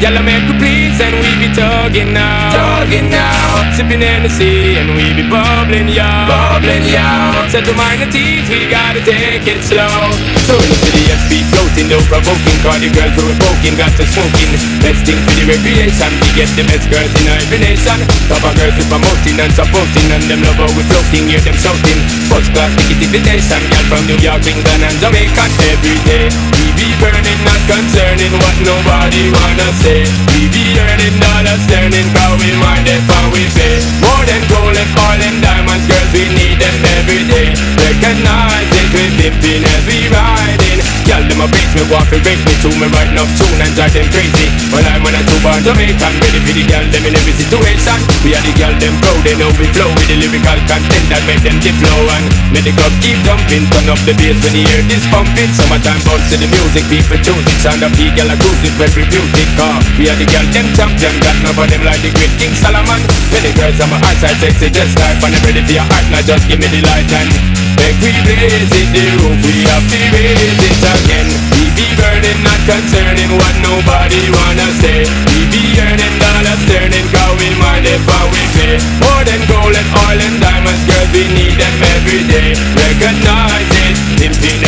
Y'all make please and we be tugging now. Tugging now. Sipping Hennessy and we be bubbling, yo. Bubbling, yo. Set to mind the teeth, we gotta take it slow. So in the SP floating, no provoking. Cause the girls who are poking, got to smoking. Best thing for the recreation, we get the best girls in every nation. Top of girls we promoting and supporting, and them love how we floating, hear them shouting. First class ticket invitation, girl from New York, England, and Jamaica every day. We be burning, not concerning what nobody wanna say. We be earning dollars, turning, cause we mind it, how we pay. More than gold and oil and diamonds, girls, we need them every day. Recognize it, we pimping as we riding. Girl, them a beat me, walk and race me to me, riding up tune and drive them crazy. Well, I'm on a two-born Jamaican, ready for the girl, them in every situation. We are the girl, them proud, they know we flow with the lyrical content that make them dip low and let the club keep jumping. Turn up the bass when you hear this pumping. Summertime bounce to the music, people choose it. Sound of the girl, a cruise it, very music car. We are the girl, them champion, got of them like the great King Solomon. Many girls on my outside sexy, just like when I'm ready for your heart, now just give me the light and make we blaze it, the roof, we have to raise it again. We be burning, not concerning what nobody wanna say. We be earning dollars, turning, cause we mind it, how we pay. More than gold and oil and diamonds, girls, we need them every day. Recognize it,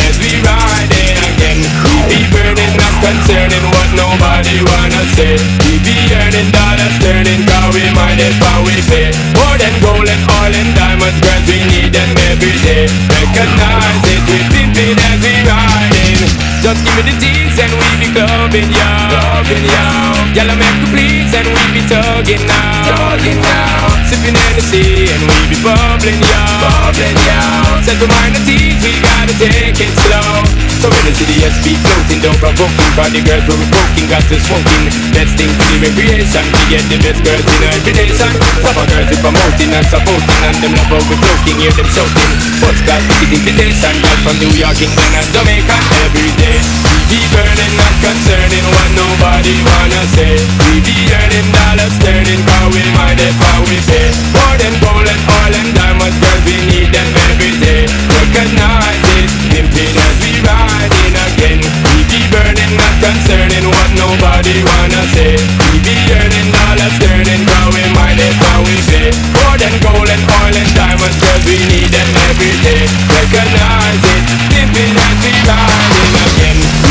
as we riding again. We be burning, not concerning what nobody wanna say. We be earning dollars, turning, cause we mind it, how we pay. More than gold and oil and diamonds, girls, we need them every day. Recognize it, we pimping as we riding. Just give me the G's and we be clubbing, yo. Clubbing, yo. Y'all make me please and we be tugging now. Tugging now. Sipping Hennessy and we be bubbling, yo. Bubbling, yo. Set to mind the teeth, we gotta take it slow. So in the city, yes, be floating, don't provoking. Cause the girls were poking, got to smoking. Best thing for the recreation, we get the best girls in every nation. Some of girls we promoting and supporting, and them love how we floating, hear them shouting. First class ticket invitation, girl from New York, England, and Jamaica every day. We be burning, not concerning what nobody wanna say. We be earning dollars, turning, cause we mind it, how we pay. More than gold and oil and diamonds, girls, we need them every day. Recognize it, pimping as we riding again. We be burning, not concerning what nobody wanna say. We be earning dollars, turning, cause we mind it, how we pay. More than gold and oil and diamonds, girls, we need them every day. Recognize it, pimping as we riding again.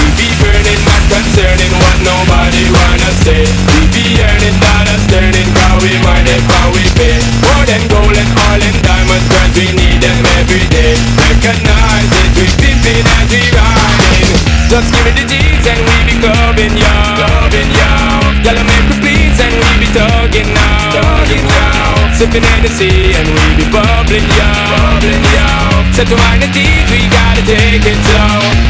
Concerning what nobody wanna say. We be earning dollars, turning, cause we mind it, how we pay. More than gold and oil and diamonds, girls, we need them every day. Recognize it, we pimping as we riding. Just give me the G's and we be clubbing, yo. Clubbing, yo. Y'all make me please and we be tugging now. Tugging now. Sipping Hennessy and we be bubbling, yo. Bubbling, yo. Set to mind the teeth, we gotta take it slow.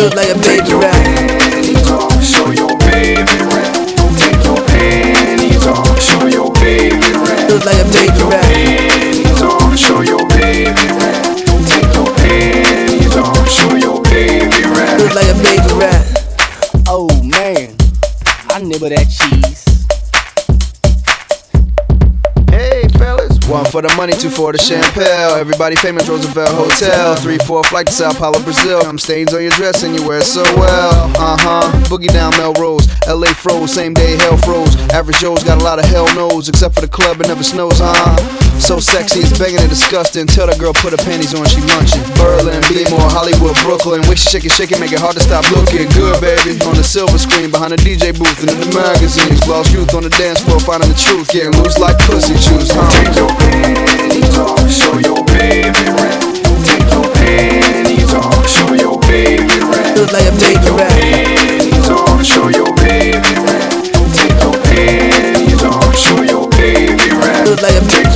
look like a baby rack. Show your baby rack. Take your panties off. Show your baby rack. Look like a baby rack. For the money, two for the champagne. Everybody famous Roosevelt Hotel. Three, four flight to Sao Paulo, Brazil. I'm stains on your dress and you wear it so well. Uh huh. Boogie down Melrose. LA froze, same day hell froze. Average Joe's got a lot of hell knows, except for the club, it never snows, huh? So sexy, it's banging and disgusting. Tell that girl put her panties on, she lunching. Berlin, Beemore, Hollywood, Brooklyn. Wish shake it, shake it, make it hard to stop looking. Good, baby. On the silver screen, behind the DJ booth, and in the magazines. Lost youth on the dance floor, finding the truth. Getting loose like pussy juice, huh? Take your panties off, show your baby rap. Take your panties off, show your baby rap. Look like a baby rap. Panties off, show your baby rap. Take your panties off, show your baby rap. Look like a Take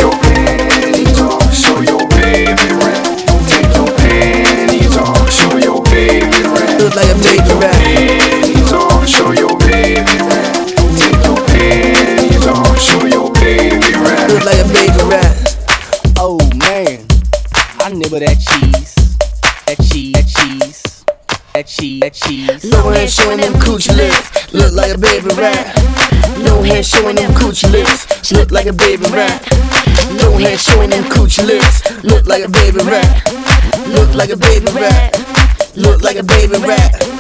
like a baby rat. No hand showing them coochie lips. She Look like a baby rat. No hand showing them coochie lips. Look like a baby rat. Look like a baby rat. Look like a baby. Rat,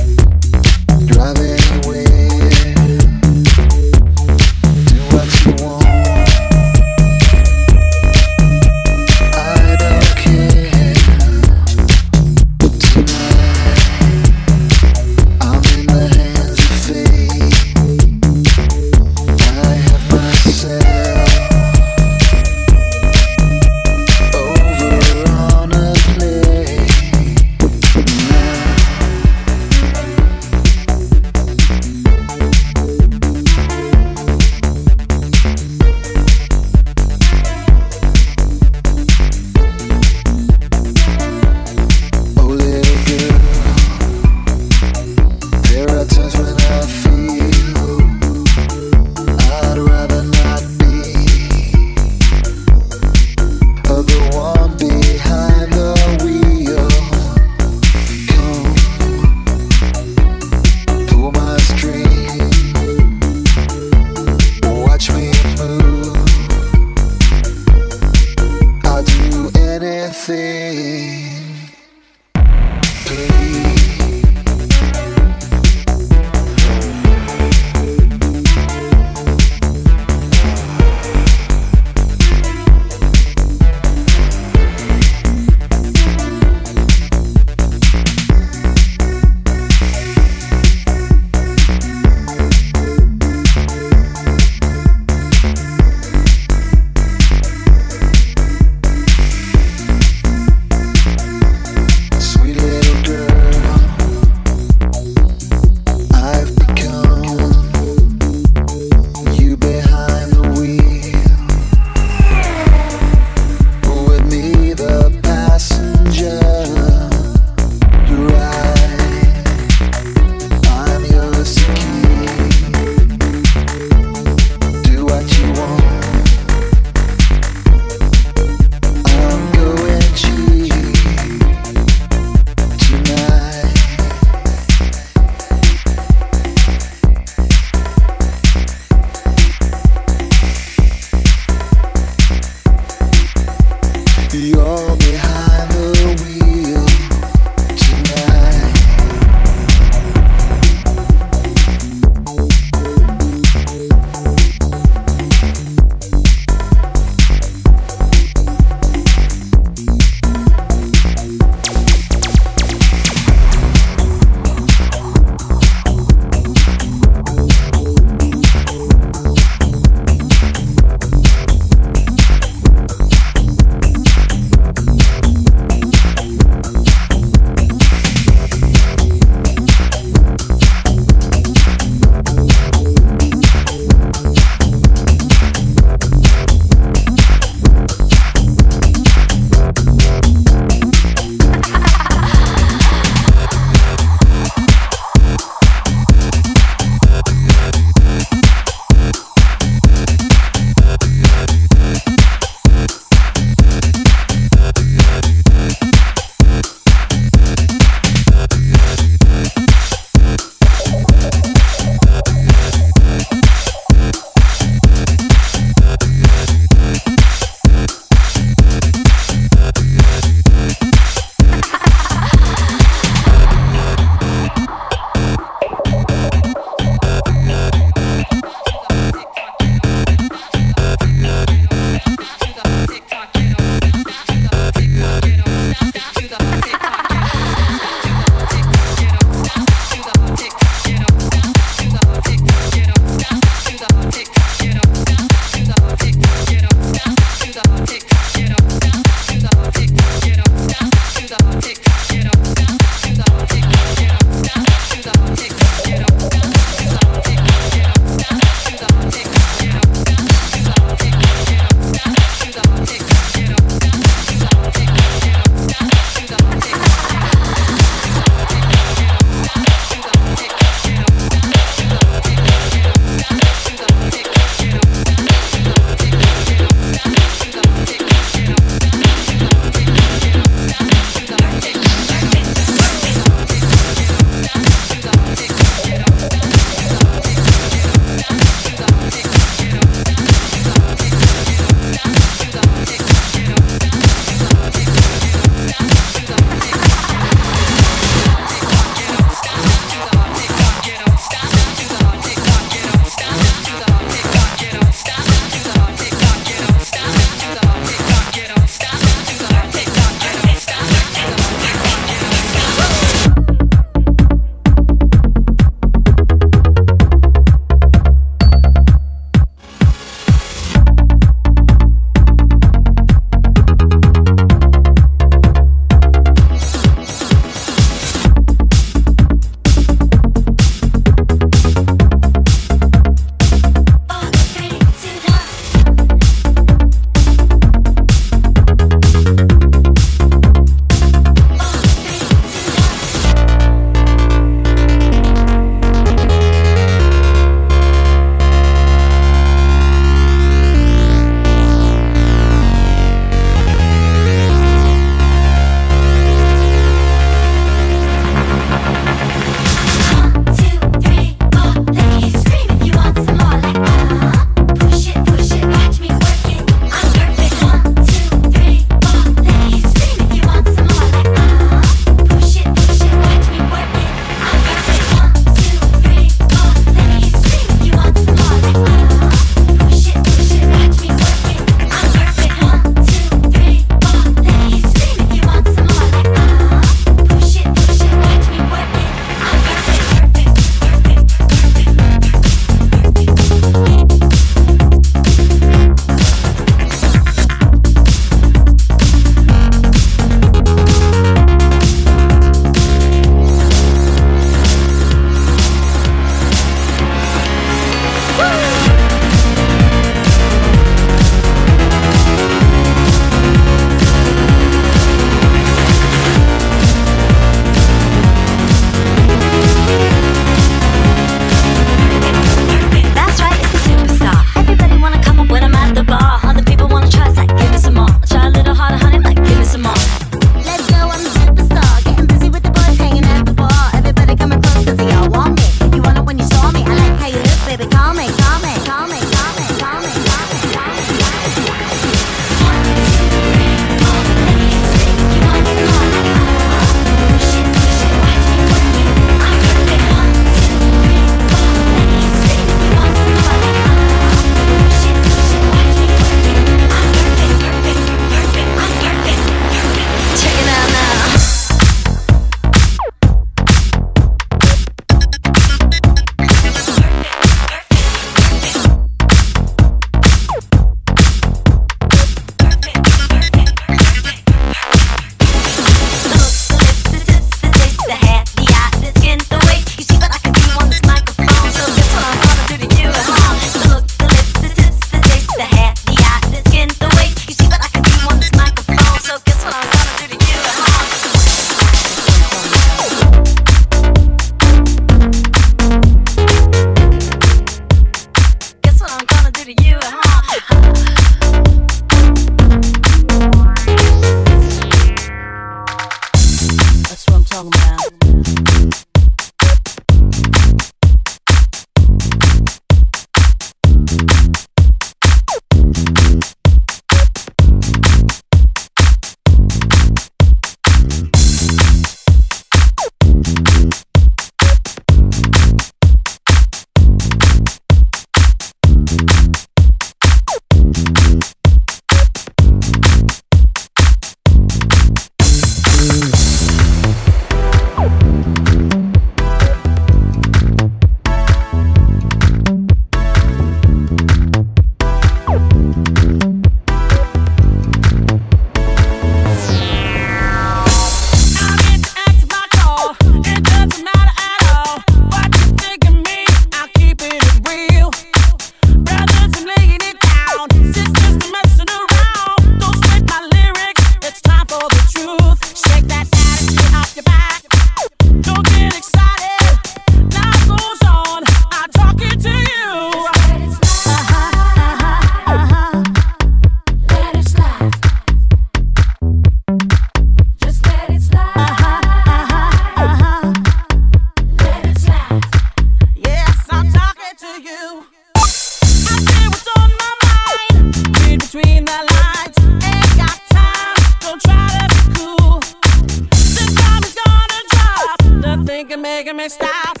Let it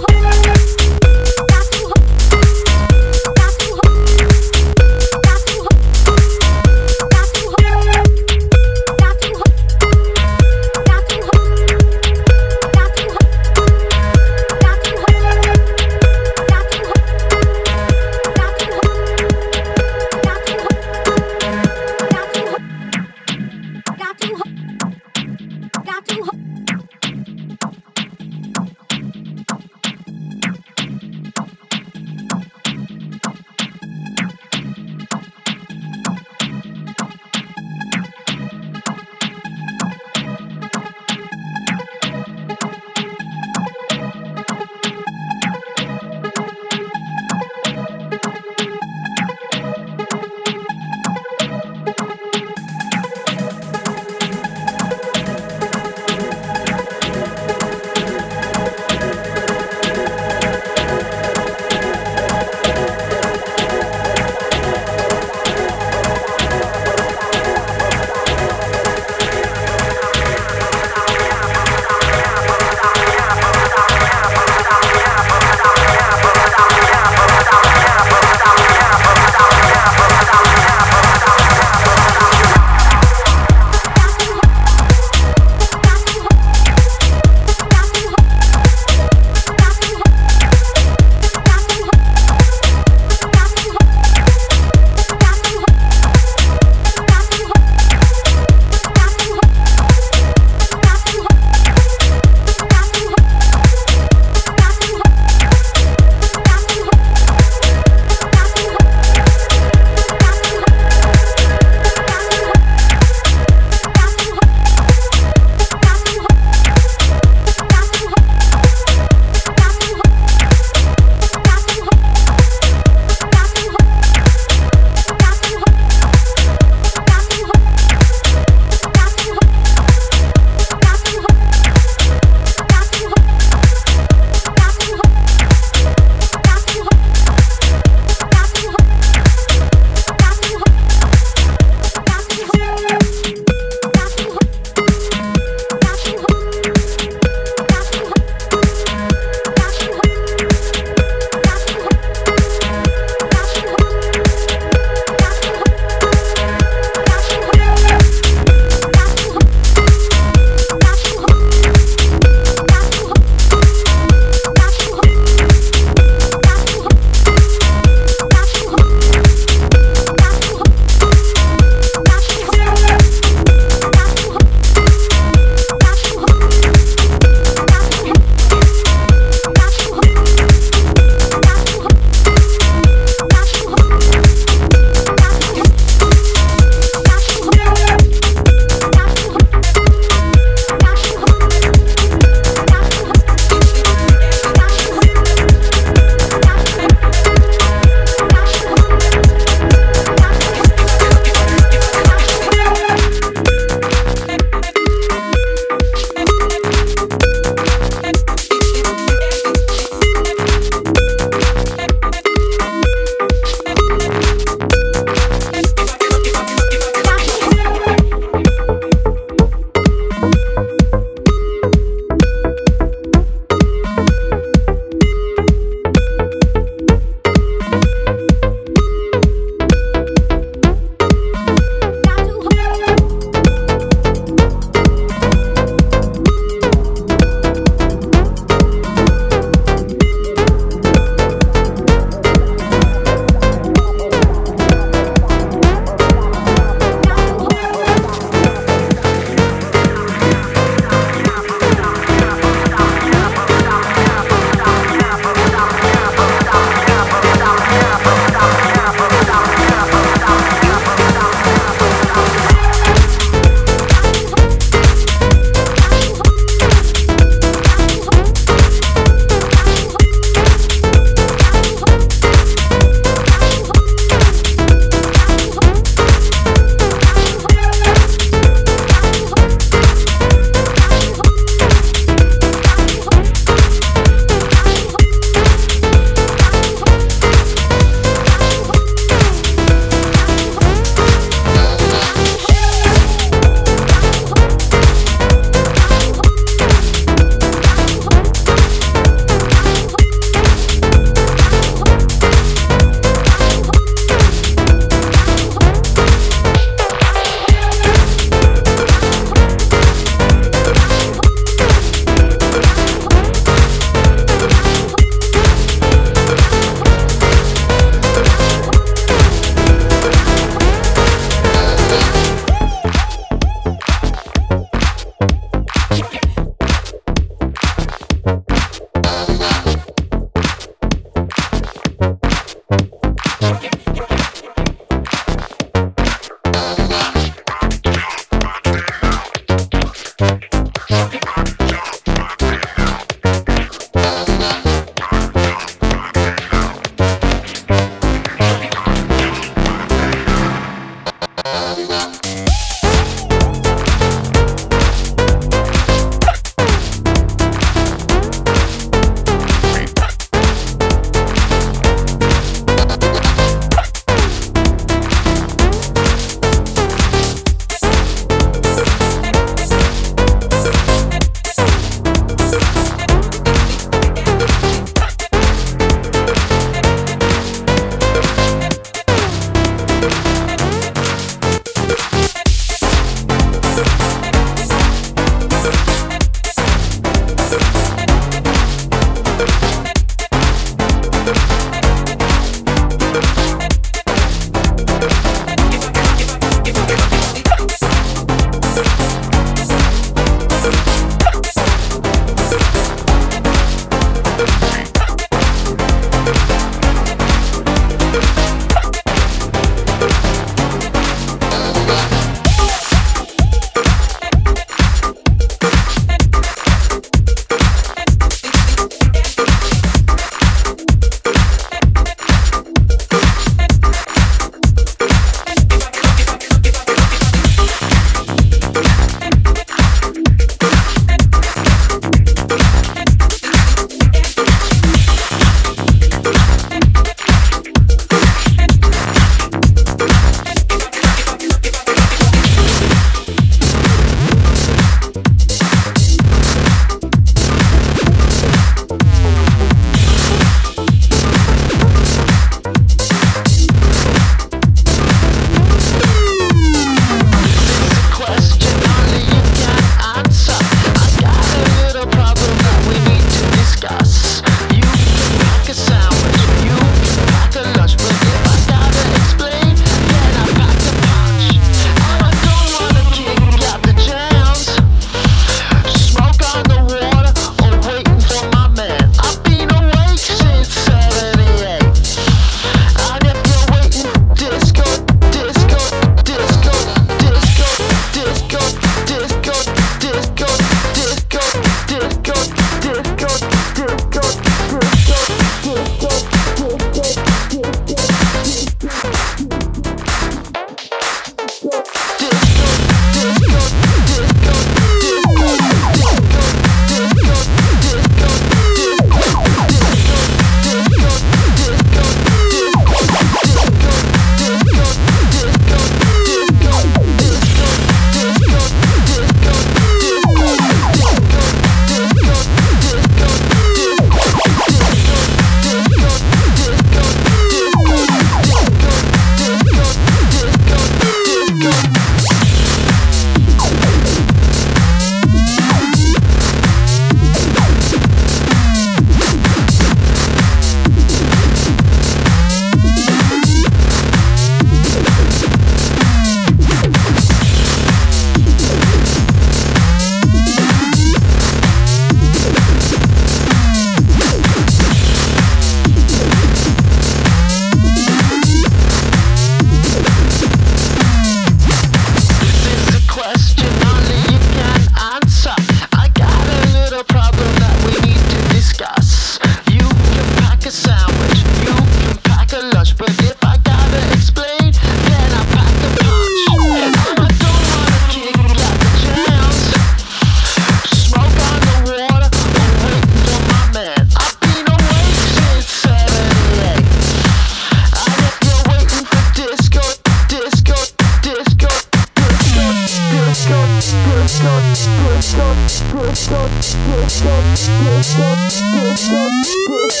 Buenos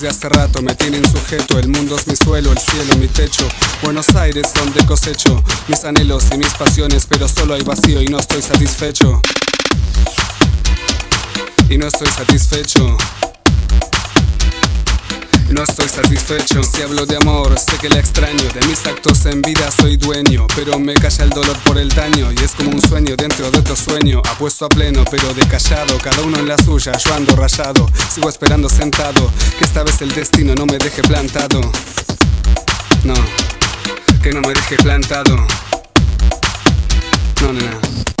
Desde hace rato me tienen sujeto. El mundo es mi suelo, el cielo mi techo. Buenos Aires donde cosecho mis anhelos y mis pasiones, pero solo hay vacío y no estoy satisfecho. Y no estoy satisfecho. No estoy satisfecho Si hablo de amor, sé que la extraño. De mis actos en vida soy dueño Pero me calla el dolor por el daño. Y es como un sueño dentro de otro sueño Apuesto a pleno, pero de callado Cada uno en la suya, yo ando rayado. Sigo esperando sentado Que esta vez el destino no me deje plantado. No, que no me deje plantado. No, no, no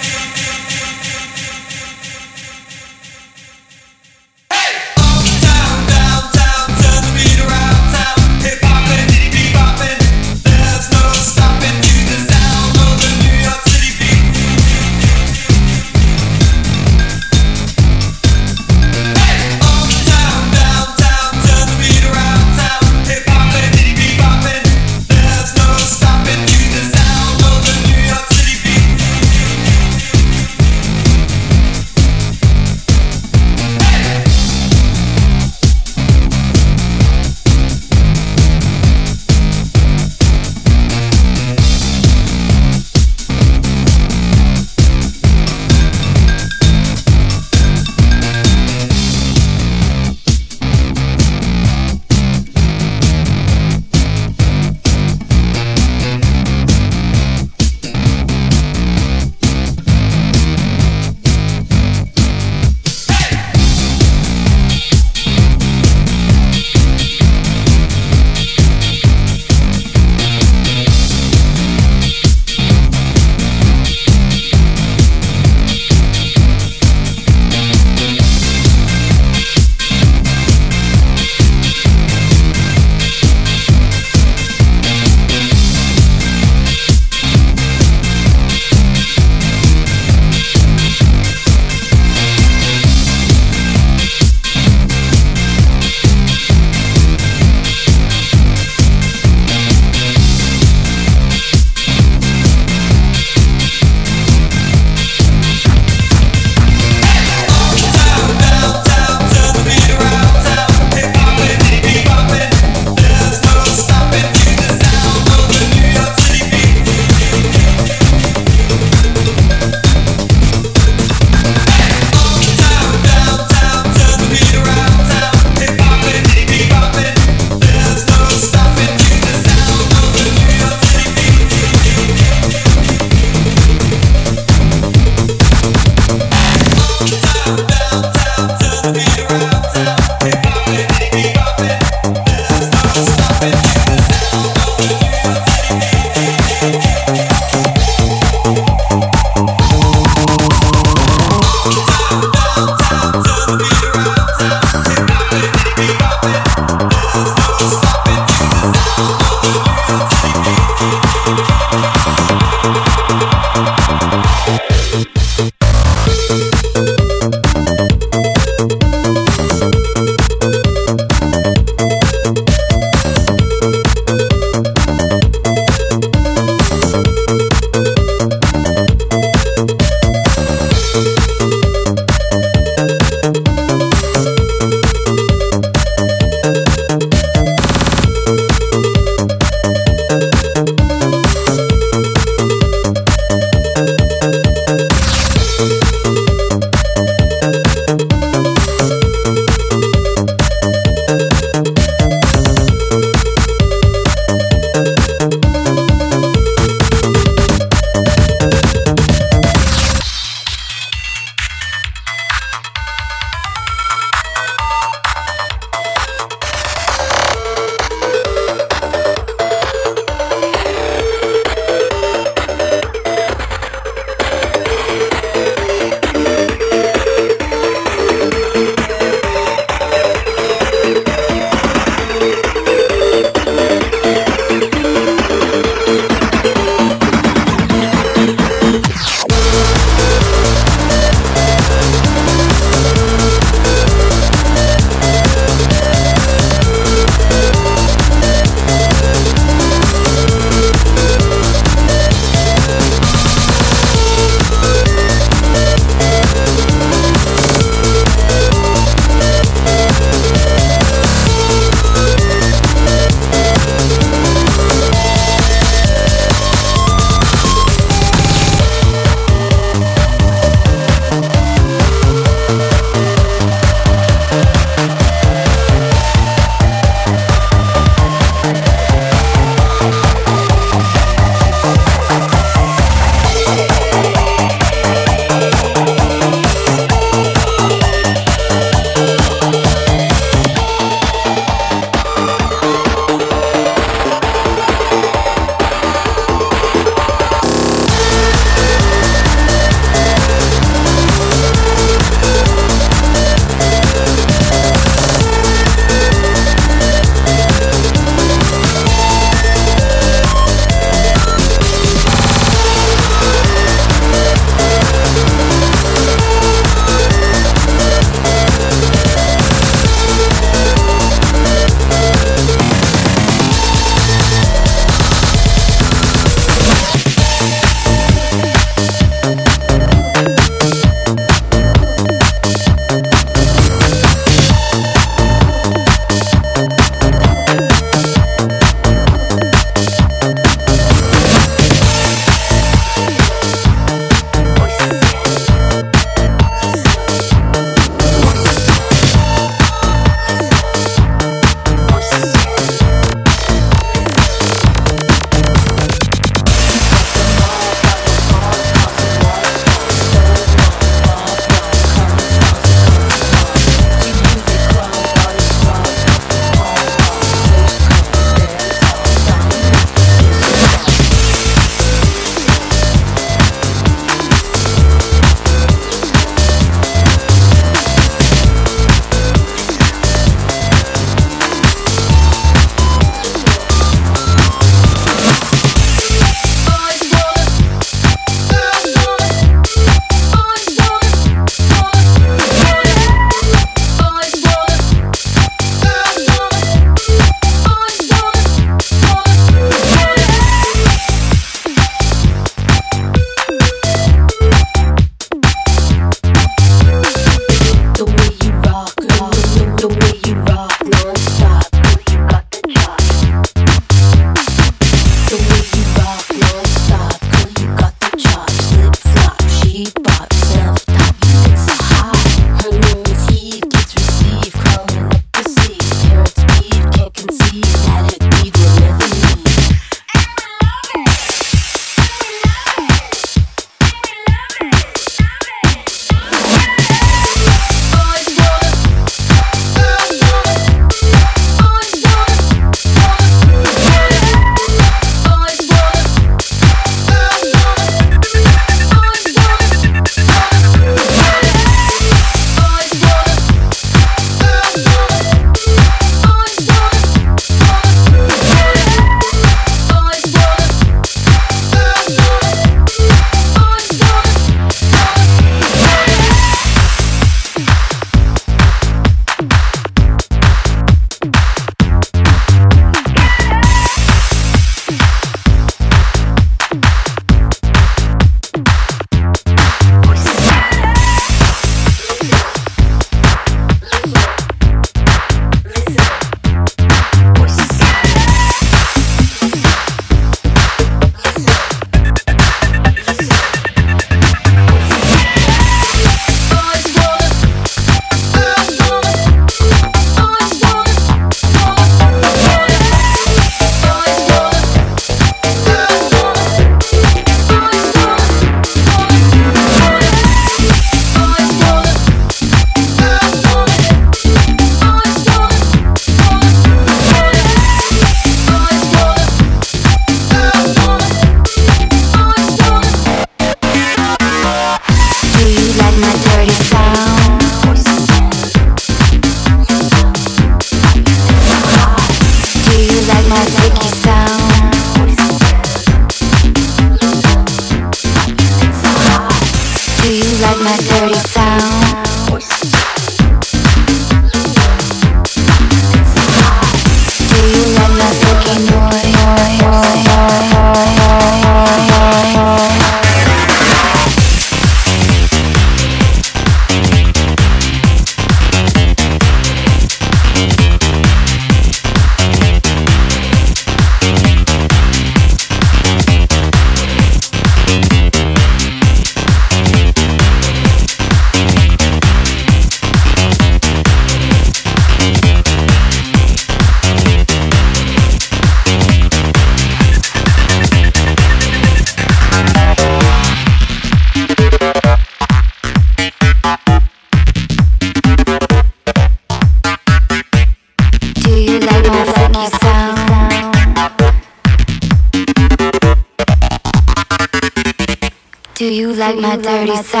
like my dirty side.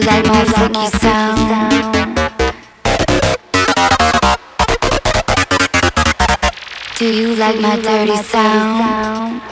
you like my funky sound? Do you like my dirty sound?